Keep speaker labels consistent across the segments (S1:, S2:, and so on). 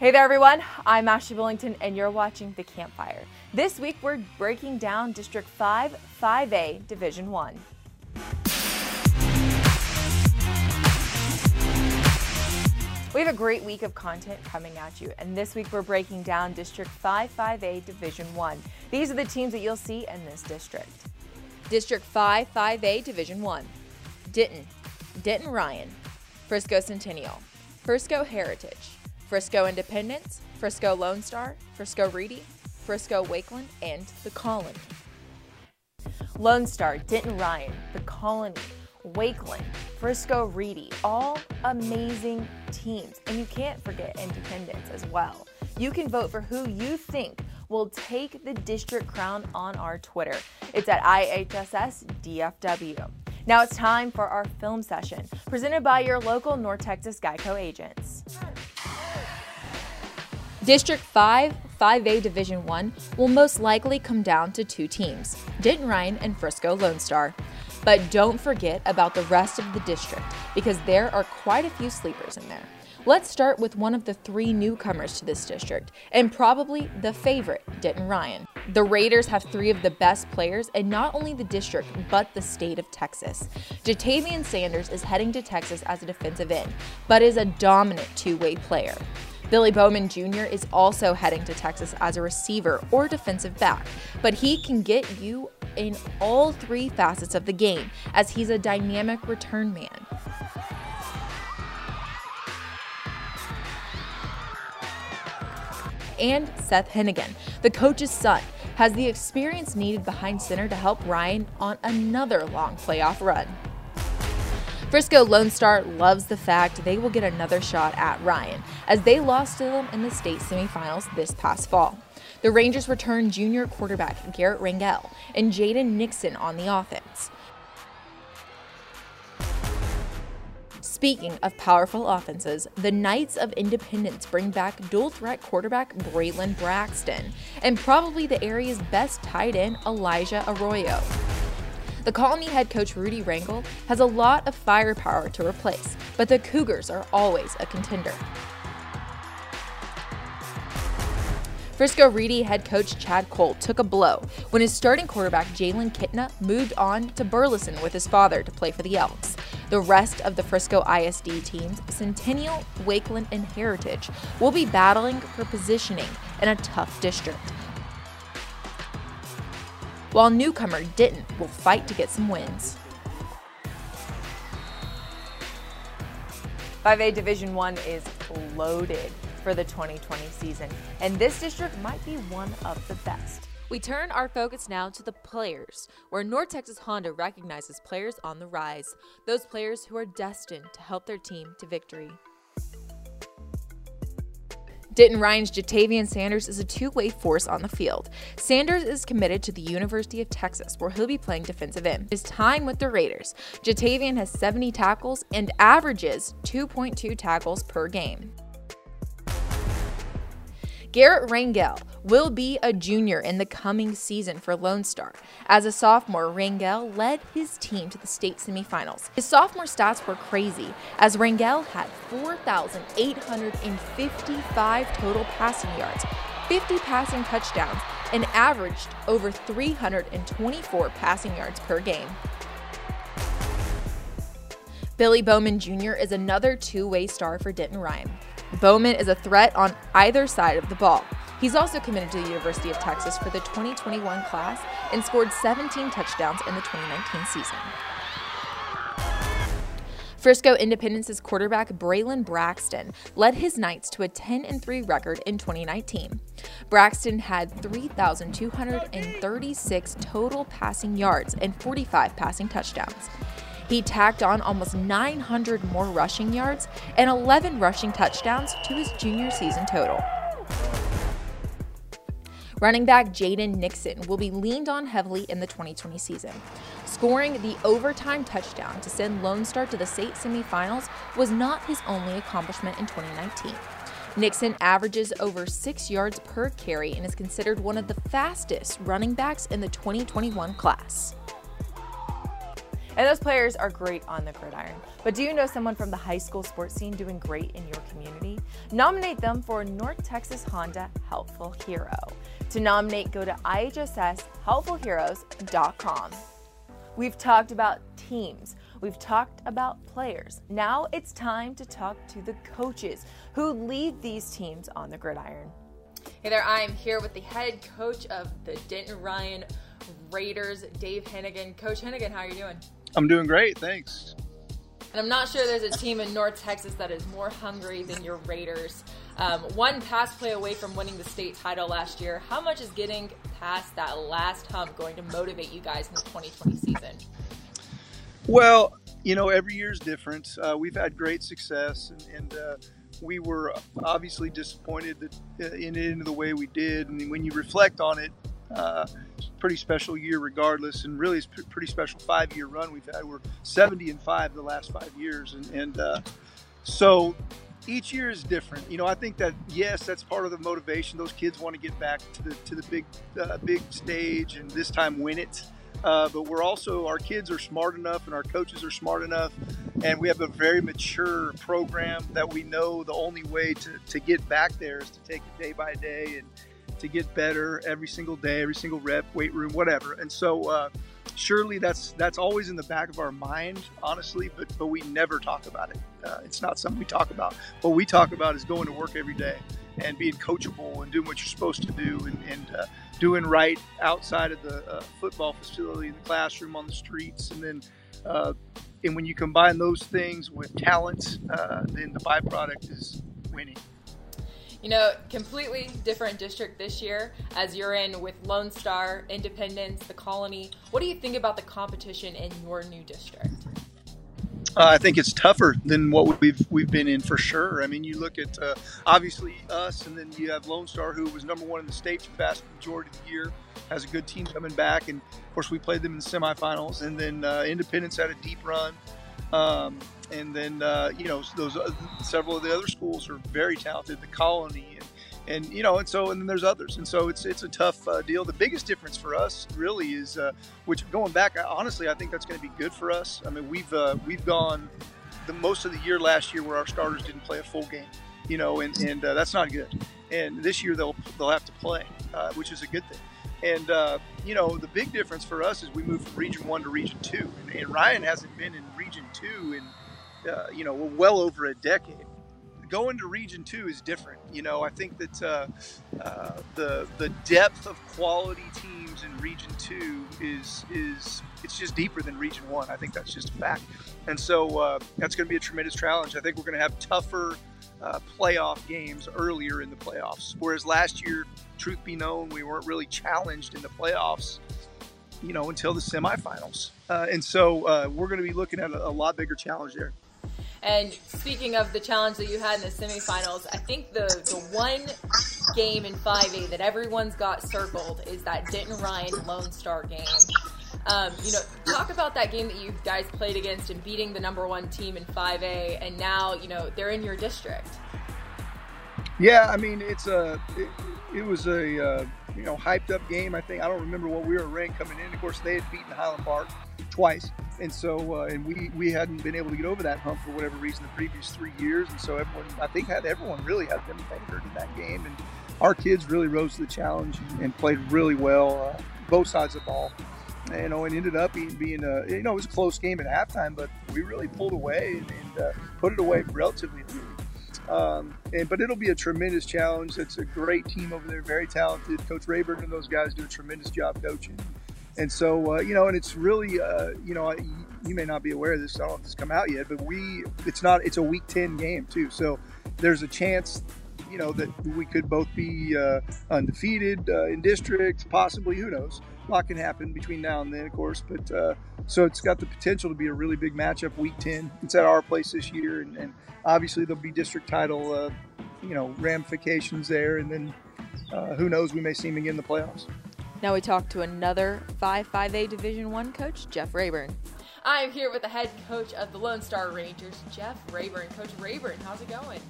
S1: Hey there, everyone. I'm Ashley Billington, and you're watching The Campfire. This week, we're breaking down District 5, 5A, Division 1. We have a great week of content coming at you, and this week we're breaking down District 5, 5A, Division 1. These are the teams that you'll see in this district. District 5, 5A, Division 1. Denton, Denton Ryan, Frisco Centennial, Frisco Heritage, Frisco Independence, Frisco Lone Star, Frisco Reedy, Frisco Wakeland, and the Colony. Lone Star, Denton Ryan, the Colony, Wakeland, Frisco Reedy, all amazing teams. And you can't forget Independence as well. You can vote for who you think will take the district crown on our Twitter. It's at IHSSDFW. Now it's time for our film session, presented by your local North Texas Geico agents. District 5, 5A Division 1 will most likely come down to two teams, Denton Ryan and Frisco Lone Star. But don't forget about the rest of the district because there are quite a few sleepers in there. Let's start with one of the three newcomers to this district, and probably the favorite, Denton Ryan. The Raiders have three of the best players in not only the district, but the state of Texas. Ja'Tavion Sanders is heading to Texas as a defensive end, but is a dominant two way player. Billy Bowman Jr. is also heading to Texas as a receiver or defensive back, but he can get you in all three facets of the game as he's a dynamic return man. And Seth Henigan, the coach's son, has the experience needed behind center to help Ryan on another long playoff run. Frisco Lone Star loves the fact they will get another shot at Ryan, as they lost to them in the state semifinals this past fall. The Rangers return junior quarterback Garrett Rangel and Jaden Nixon on the offense. Speaking of powerful offenses, the Knights of Independence bring back dual threat quarterback Braylon Braxton and probably the area's best tight end Elijah Arroyo. The Colony head coach Rudy Rangel has a lot of firepower to replace, but the Cougars are always a contender. Frisco Reedy head coach Chad Cole took a blow when his starting quarterback Jalen Kitna moved on to Burleson with his father to play for the Elks. The rest of the Frisco ISD teams, Centennial, Wakeland, and Heritage, will be battling for positioning in a tough district while newcomer Denton will fight to get some wins. 5A Division 1 is loaded for the 2020 season, and this district might be one of the best. We turn our focus now to the players, where North Texas Honda recognizes players on the rise, those players who are destined to help their team to victory. Denton Ryan's Ja'Tavion Sanders is a two way force on the field. Sanders is committed to the University of Texas, where he'll be playing defensive end. His time with the Raiders, Ja'Tavion has 70 tackles and averages 2.2 tackles per game. Garrett Rangel will be a junior in the coming season for Lone Star. As a sophomore, Rangel led his team to the state semifinals. His sophomore stats were crazy, as Rangel had 4,855 total passing yards, 50 passing touchdowns, and averaged over 324 passing yards per game. Billy Bowman Jr. is another two way star for Denton Ryan. Bowman is a threat on either side of the ball. He's also committed to the University of Texas for the 2021 class and scored 17 touchdowns in the 2019 season. Frisco Independence's quarterback Braylon Braxton led his Knights to a 10 3 record in 2019. Braxton had 3,236 total passing yards and 45 passing touchdowns. He tacked on almost 900 more rushing yards and 11 rushing touchdowns to his junior season total. Running back Jaden Nixon will be leaned on heavily in the 2020 season. Scoring the overtime touchdown to send Lone Star to the state semifinals was not his only accomplishment in 2019. Nixon averages over six yards per carry and is considered one of the fastest running backs in the 2021 class. And those players are great on the gridiron. But do you know someone from the high school sports scene doing great in your community? Nominate them for North Texas Honda Helpful Hero. To nominate, go to ihsshelpfulheroes.com. We've talked about teams. We've talked about players. Now it's time to talk to the coaches who lead these teams on the gridiron. Hey there, I'm here with the head coach of the Denton Ryan Raiders, Dave Henigan. Coach Henigan, how are you doing?
S2: I'm doing great, thanks.
S1: And I'm not sure there's a team in North Texas that is more hungry than your Raiders. Um, one pass play away from winning the state title last year. How much is getting past that last hump going to motivate you guys in the 2020 season?
S2: Well, you know, every year is different. Uh, we've had great success, and, and uh, we were obviously disappointed that uh, in it into the way we did. And when you reflect on it, uh, pretty special year regardless, and really it's pretty special five-year run we've had. We're 70 and five the last five years, and, and uh, so each year is different. You know, I think that yes, that's part of the motivation. Those kids want to get back to the to the big uh, big stage and this time win it. Uh, but we're also our kids are smart enough and our coaches are smart enough and we have a very mature program that we know the only way to, to get back there is to take it day by day and to get better every single day every single rep weight room whatever. And so uh, surely that's that's always in the back of our mind honestly but but we never talk about it. Uh, it's not something we talk about. What we talk about is going to work every day and being coachable and doing what you're supposed to do and, and uh, doing right outside of the uh, football facility, in the classroom, on the streets, and then uh, and when you combine those things with talent, uh, then the byproduct is winning.
S1: You know, completely different district this year as you're in with Lone Star, Independence, the Colony. What do you think about the competition in your new district?
S2: Uh, I think it's tougher than what we've we've been in for sure. I mean, you look at uh, obviously us, and then you have Lone Star, who was number one in the state for the vast majority of the year, has a good team coming back, and of course we played them in the semifinals. And then uh, Independence had a deep run, um, and then uh, you know those uh, several of the other schools are very talented. The Colony and and you know, and so and then there's others, and so it's it's a tough uh, deal. The biggest difference for us really is, uh, which going back, honestly, I think that's going to be good for us. I mean, we've uh, we've gone the most of the year last year where our starters didn't play a full game, you know, and and uh, that's not good. And this year they'll they'll have to play, which is a good thing. And uh, you know, the big difference for us is we moved from Region One to Region Two, and, and Ryan hasn't been in Region Two in you know well over a decade going to Region Two is different. You know, I think that uh, uh, the the depth of quality teams in Region Two is is it's just deeper than Region One. I think that's just a fact, and so uh, that's going to be a tremendous challenge. I think we're going to have tougher. Uh, playoff games earlier in the playoffs. Whereas last year, truth be known, we weren't really challenged in the playoffs, you know, until the semifinals. Uh, and so uh, we're going to be looking at a, a lot bigger challenge there.
S1: And speaking of the challenge that you had in the semifinals, I think the, the one game in 5A that everyone's got circled is that Denton Ryan Lone Star game. Um, you know, talk about that game that you guys played against and beating the number one team in 5A, and now you know they're in your district.
S2: Yeah, I mean it's a it, it was a uh, you know hyped up game. I think I don't remember what we were ranked coming in. Of course, they had beaten Highland Park twice, and so uh, and we we hadn't been able to get over that hump for whatever reason the previous three years, and so everyone I think had everyone really had them favored in that game, and our kids really rose to the challenge and, played really well, uh, both sides of the ball. And, you know, and ended up being, being a, you know, it was a close game at halftime, but we really pulled away and, and uh, put it away relatively um, and, but it'll be a tremendous challenge. It's a great team over there, very talented. Coach Rayburn and those guys do a tremendous job coaching. And so, uh, you know, and it's really, uh, you know, you may not be aware of this. I don't know if it's come out yet, but we, it's not, it's a week 10 game too. So there's a chance, you know, that we could both be uh, undefeated uh, in districts, possibly, who knows. A lot can happen between now and then, of course. But uh, so it's got the potential to be a really big matchup week 10. It's at our place this year. And, and obviously there'll be district title, uh, you know, ramifications there. And then who knows, we may see him again in the playoffs.
S1: Now we talk to another 5-5A Division One coach, Jeff Rayburn. I'm here with the head coach of the Lone Star Rangers, Jeff Rayburn. Coach Rayburn, how's it going?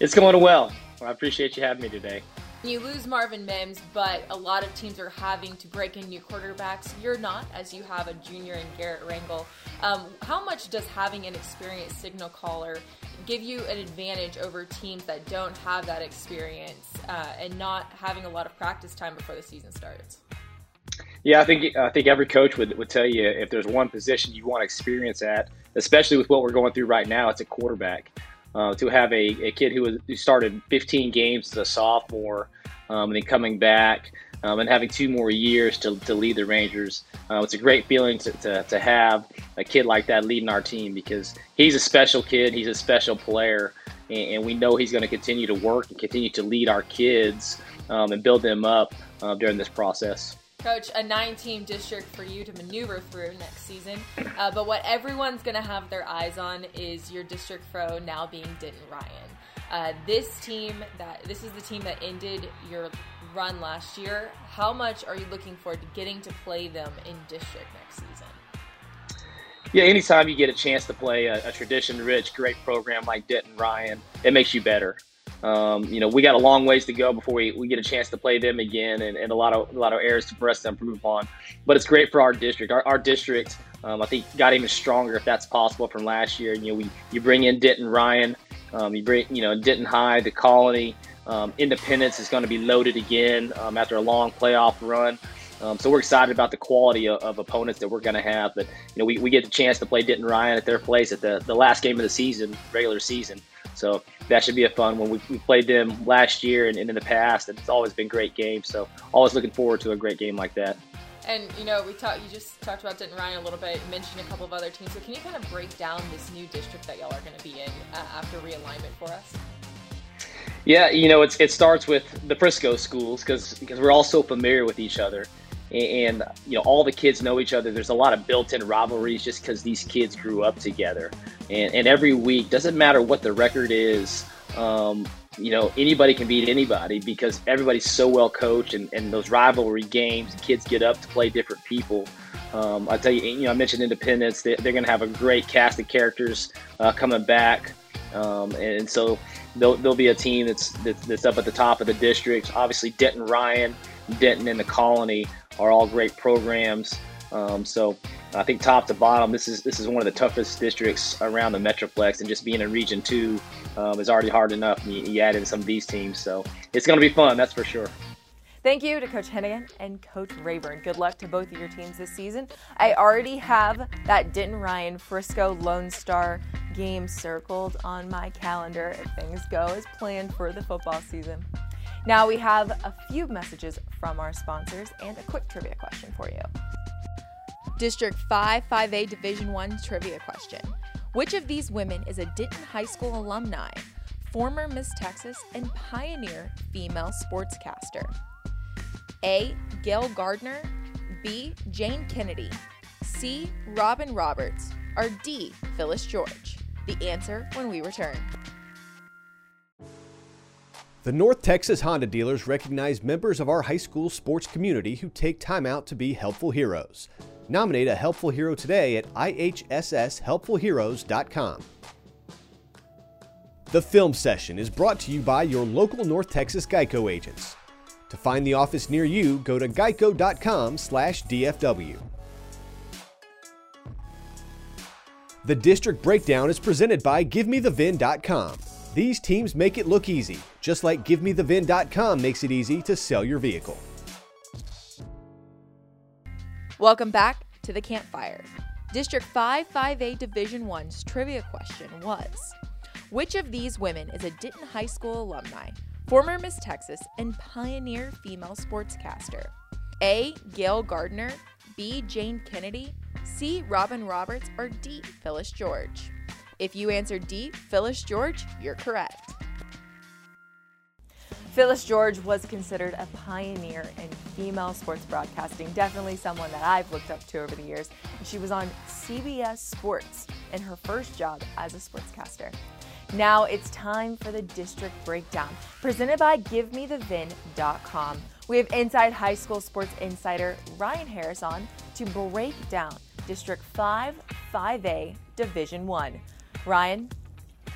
S3: It's going well. I appreciate you having me today.
S1: You lose Marvin Mims, but a lot of teams are having to break in new quarterbacks. You're not, as you have a junior in Garrett Rangel. Um, how much does having an experienced signal caller give you an advantage over teams that don't have that experience uh, and not having a lot of practice time before the season starts?
S3: Yeah, I think I think every coach would, would tell you if there's one position you want experience at, especially with what we're going through right now, it's a quarterback. Uh, to have a, a kid who, was, who started 15 games as a sophomore um, and then coming back um, and having two more years to, to lead the Rangers, uh, it's a great feeling to, to, to have a kid like that leading our team because he's a special kid, he's a special player, and, and we know he's going to continue to work and continue to lead our kids um, and build them up uh, during this process.
S1: Coach, a nine team district for you to maneuver through next season. Uh, but what everyone's going to have their eyes on is your district fro now being Denton Ryan. Uh, this team that this is the team that ended your run last year. How much are you looking forward to getting to play them in district next season?
S3: Yeah, anytime you get a chance to play a, a tradition-rich, great program like Denton Ryan, it makes you better. Um, you know, we got a long ways to go before we, we get a chance to play them again, and, and a lot of a lot of areas for us to improve on. But it's great for our district. Our, our district, um, I think, got even stronger if that's possible from last year. You know, we you bring in Denton Ryan, um, you bring you know Denton High, the Colony, um, Independence is going to be loaded again um, after a long playoff run. Um, so we're excited about the quality of, of opponents that we're going to have. But you know, we, we get the chance to play Denton Ryan at their place at the, the last game of the season, regular season. So that should be a fun one. We, we played them last year and, and in the past, and it's always been great games. So always looking forward to a great game like that.
S1: And you know, we talked. You just talked about Denton Ryan a little bit. Mentioned a couple of other teams. So can you kind of break down this new district that y'all are going to be in uh, after realignment for us?
S3: Yeah, you know, it's, it starts with the Frisco schools because because we're all so familiar with each other, and, and you know, all the kids know each other. There's a lot of built-in rivalries just because these kids grew up together, and, and every week doesn't matter what the record is. Um, you know, anybody can beat anybody because everybody's so well coached, and, and those rivalry games, kids get up to play different people. Um, I tell you, you know, I mentioned Independence. They, are going to have a great cast of characters uh, coming back, um, and so there'll, there'll be a team that's, that's, up at the top of the district. Obviously, Denton Ryan, Denton, and the Colony are all great programs. Um, so I think top to bottom, this is this is one of the toughest districts around the Metroplex, and just being in Region Two um, is already hard enough. You, you add in some of these teams, so it's going to be fun, that's for sure.
S1: Thank you to Coach Henigan and Coach Rayburn. Good luck to both of your teams this season. I already have that Denton Ryan Frisco Lone Star game circled on my calendar if things go as planned for the football season. Now we have a few messages from our sponsors and a quick trivia question for you. District 5 5A Division 1 trivia question. Which of these women is a Denton High School alumni, former Miss Texas, and pioneer female sportscaster? A. Gail Gardner, B. Jane Kennedy, C. Robin Roberts, or D. Phyllis George? The answer when we return.
S4: The North Texas Honda dealers recognize members of our high school sports community who take time out to be helpful heroes. Nominate a helpful hero today at ihsshelpfulheroes.com. The film session is brought to you by your local North Texas Geico agents. To find the office near you, go to geico.com/dfw. The District Breakdown is presented by GiveMeTheVin.com. These teams make it look easy, just like GiveMeTheVin.com makes it easy to sell your vehicle.
S1: Welcome back to the campfire. District 5 5A Division 1's trivia question was Which of these women is a Denton High School alumni former Miss Texas, and pioneer female sportscaster. A. Gail Gardner, B. Jane Kennedy, C. Robin Roberts, or D. Phyllis George. If you answered D. Phyllis George, you're correct. Phyllis George was considered a pioneer in female sports broadcasting, definitely someone that I've looked up to over the years. She was on CBS Sports in her first job as a sportscaster. Now it's time for the district breakdown, presented by GiveMeTheVin.com. We have Inside High School Sports Insider Ryan Harris on to break down District 5 5A Division 1. Ryan,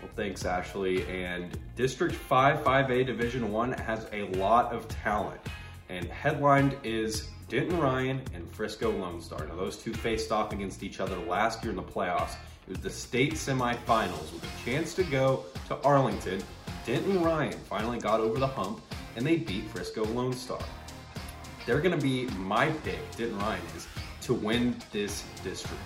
S5: Well, thanks, Ashley. And District 5 5A Division 1 has a lot of talent. And headlined is Denton Ryan and Frisco Lone Star. Now, those two faced off against each other last year in the playoffs. It was the state semifinals with a chance to go to Arlington. Denton Ryan finally got over the hump and they beat Frisco Lone Star. They're going to be my pick, Denton Ryan is, to win this district.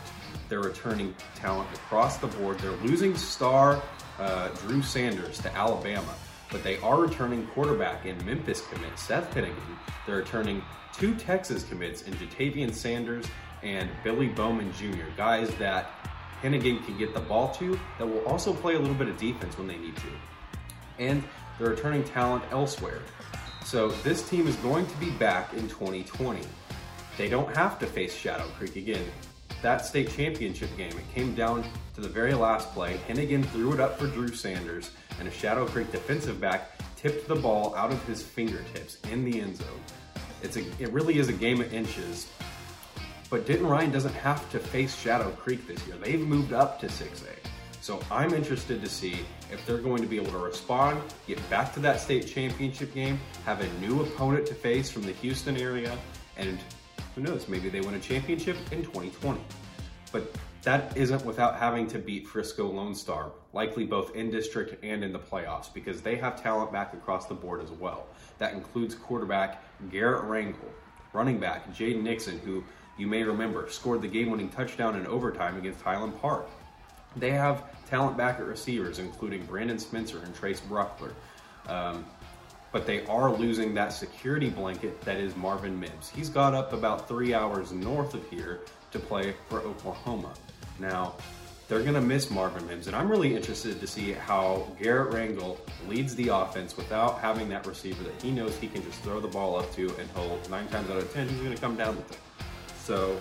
S5: They're returning talent across the board. They're losing star uh, Drew Sanders to Alabama, but they are returning quarterback in Memphis commit Seth Henigan. They're returning two Texas commits in Ja'Tavion Sanders and Billy Bowman Jr., guys that Henigan can get the ball to that will also play a little bit of defense when they need to. And they're returning talent elsewhere. So this team is going to be back in 2020. They don't have to face Shadow Creek again that state championship game. It came down to the very last play. Henigan threw it up for Drew Sanders, and a Shadow Creek defensive back tipped the ball out of his fingertips in the end zone. It's a, it really is a game of inches. But Denton Ryan doesn't have to face Shadow Creek this year. They've moved up to 6A. So I'm interested to see if they're going to be able to respond, get back to that state championship game, have a new opponent to face from the Houston area, and who knows, maybe they win a championship in 2020. But that isn't without having to beat Frisco Lone Star, likely both in district and in the playoffs, because they have talent back across the board as well. That includes quarterback Garrett Rangel, running back Jaden Nixon, who you may remember scored the game winning touchdown in overtime against Highland Park. They have talent back at receivers, including Brandon Spencer and Trace Bruckler. Um, but they are losing that security blanket that is Marvin Mims. He's got up about three hours north of here to play for Oklahoma. Now, they're going to miss Marvin Mims, and I'm really interested to see how Garrett Rangel leads the offense without having that receiver that he knows he can just throw the ball up to, and he'll nine times out of ten he's going to come down with it. So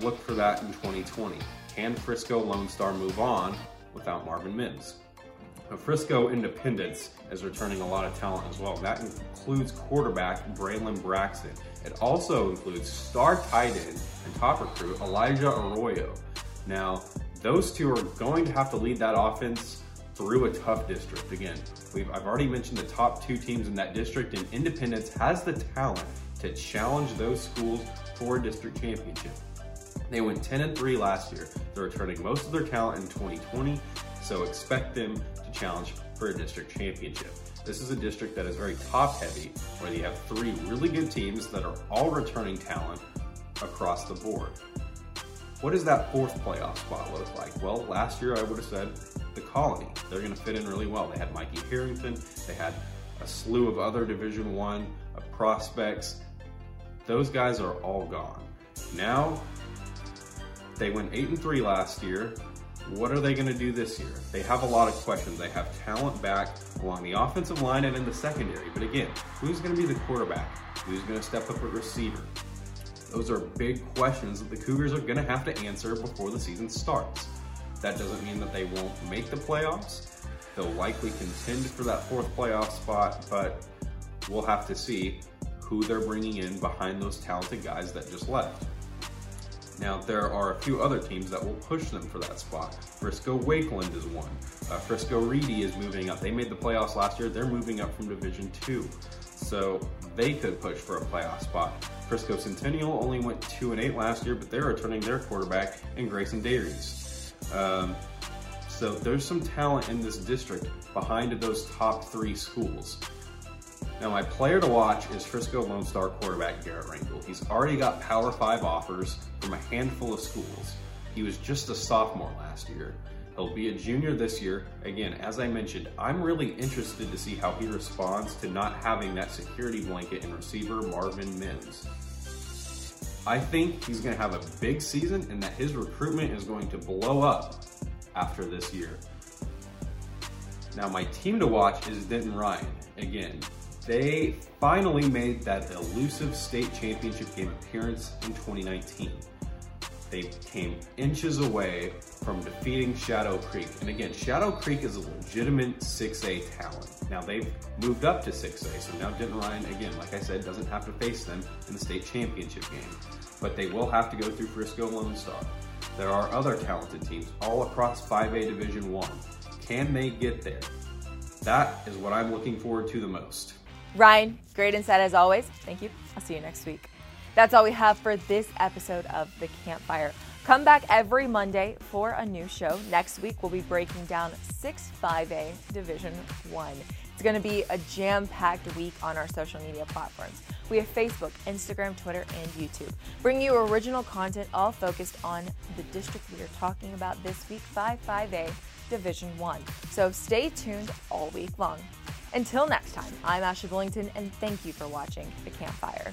S5: look for that in 2020. Can Frisco Lone Star move on without Marvin Mims? Now, Frisco Independence is returning a lot of talent as well. That includes quarterback Braylon Braxton. It also includes star tight end and top recruit Elijah Arroyo. Now, those two are going to have to lead that offense through a tough district. Again, I've already mentioned the top two teams in that district, and Independence has the talent to challenge those schools for a district championship. They went 10 and 3 last year. They're returning most of their talent in 2020, so expect them to challenge for a district championship. This is a district that is very top heavy, where you have three really good teams that are all returning talent across the board. What does that fourth playoff spot look like? Well, last year I would have said the Colony. They're going to fit in really well. They had Mikey Harrington. They had a slew of other Division One prospects. Those guys are all gone. Now they went eight and three last year. What are they going to do this year? They have a lot of questions. They have talent back along the offensive line and in the secondary. But again, who's going to be the quarterback? Who's going to step up at receiver? Those are big questions that the Cougars are going to have to answer before the season starts. That doesn't mean that they won't make the playoffs. They'll likely contend for that fourth playoff spot, but we'll have to see who they're bringing in behind those talented guys that just left. Now, there are a few other teams that will push them for that spot. Frisco Wakeland is one. Uh, Frisco Reedy is moving up. They made the playoffs last year. They're moving up from Division Two, so they could push for a playoff spot. Frisco Centennial only went two and eight last year, but they're returning their quarterback in Grayson Dayries. Um, so there's some talent in this district behind those top three schools. Now, my player to watch is Frisco Lone Star quarterback Garrett Rangel. He's already got Power 5 offers from a handful of schools. He was just a sophomore last year. He'll be a junior this year. Again, as I mentioned, I'm really interested to see how he responds to not having that security blanket in receiver Marvin Mims. I think he's going to have a big season and that his recruitment is going to blow up after this year. Now, my team to watch is Denton Ryan. Again, they finally made that elusive state championship game appearance in 2019. They came inches away from defeating Shadow Creek. And again, Shadow Creek is a legitimate 6A talent. Now they've moved up to 6A, so now Denton Ryan, again, like I said, doesn't have to face them in the state championship game. But they will have to go through Frisco Lone Star. There are other talented teams all across 5A Division 1. can they get there? That is what I'm looking forward to the most.
S1: Ryan, great insight as always. Thank you. I'll see you next week. That's all we have for this episode of The Campfire. Come back every Monday for a new show. Next week, we'll be breaking down 6 5A Division 1. It's going to be a jam packed week on our social media platforms. We have Facebook, Instagram, Twitter, and YouTube. Bring you original content all focused on the district we are talking about this week 5 5A Division 1. So stay tuned all week long. Until next time, I'm Ashley Bullington, and thank you for watching The Campfire.